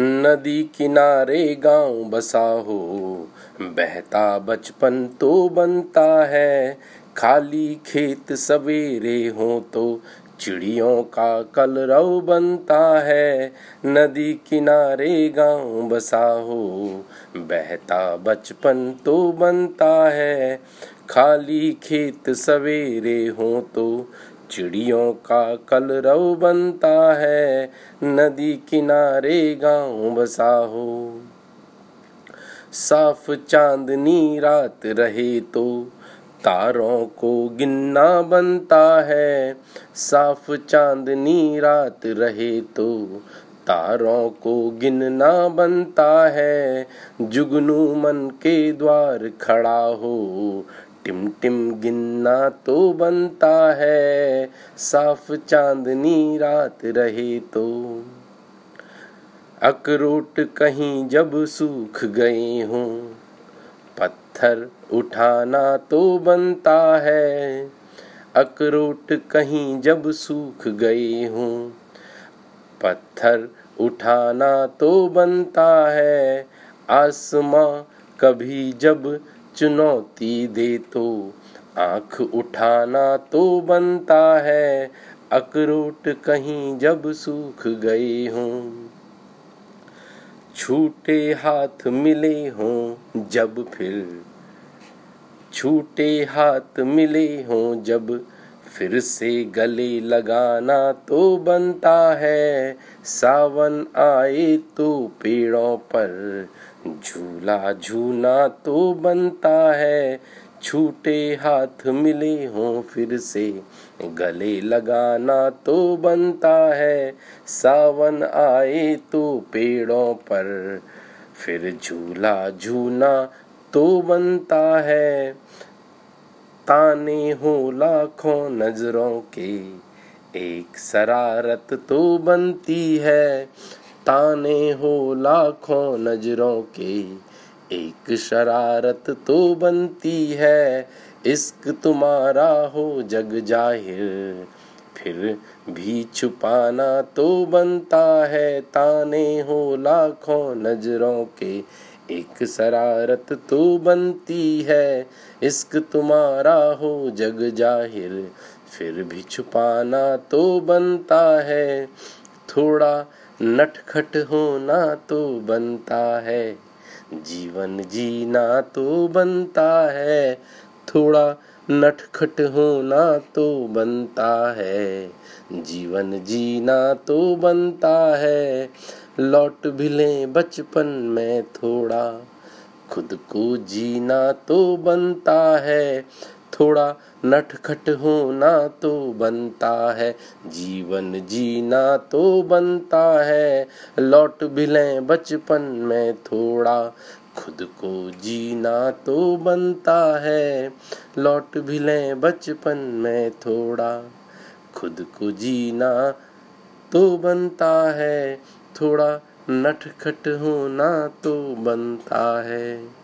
नदी किनारे गाँव बसा हो। बहता बचपन तो बनता है। खाली खेत सवेरे हो तो चिड़ियों का कलरव बनता है। नदी किनारे गाँव बसा हो। बहता बचपन तो बनता है। खाली खेत सवेरे हो तो चिड़ियों का कलरव बनता है। नदी किनारे गाँव बसा हो। साफ़ चांदनी रात रहे तो तारों को गिनना बनता है। साफ़ चांदनी रात रहे तो तारों को गिनना बनता है। जुगनू मन के द्वार खड़ा हो। टिम टिम गिनना तो बनता है। साफ़ चांदनी रात रहे तो। अखरोट कहीं जब सूख गए हों। पत्थर उठाना तो बनता है। अखरोट कहीं जब सूख गए हों। पत्थर उठाना तो बनता है। आसमां कभी जब चुनौती दे तो आँख उठाना तो बनता है। अकरोट कहीं जब सूख गए हों, छूटे हाथ मिले हों जब फिर, छूटे हाथ मिले हों जब फिर से गले लगाना तो बनता है। सावन आए तो पेड़ों पर झूला झूना तो बनता है। छूटे हाथ मिले हों फिर से गले लगाना तो बनता है। सावन आए तो पेड़ों पर फिर झूला झूना तो बनता है। ताने हो लाखों नज़रों के। एक शरारत तो बनती है। ताने हो लाखों नज़रों के। एक शरारत तो बनती है। इश्क तुम्हारा हो जग ज़ाहिर। फिर भी छुपाना तो बनता है। ताने हो लाखों नज़रों के। एक शरारत तो बनती है, इश्क तुम्हारा हो जग ज़ाहिर, फिर भी छुपाना तो बनता है, थोड़ा नटखट होना तो बनता है, जीवन जीना तो बनता है, थोड़ा नटखट होना तो बनता है, जीवन जीना तो बनता है। लौट भी लें बचपन में थोड़ा, खुद को जीना तो बनता है। थोड़ा नटखट होना तो बनता है, जीवन जीना तो बनता है। लौट भी लें बचपन में थोड़ा खुद को जीना तो बनता है। लौट भी लें बचपन में थोड़ा। खुद को जीना तो बनता है। थोड़ा नटखट होना तो बनता है।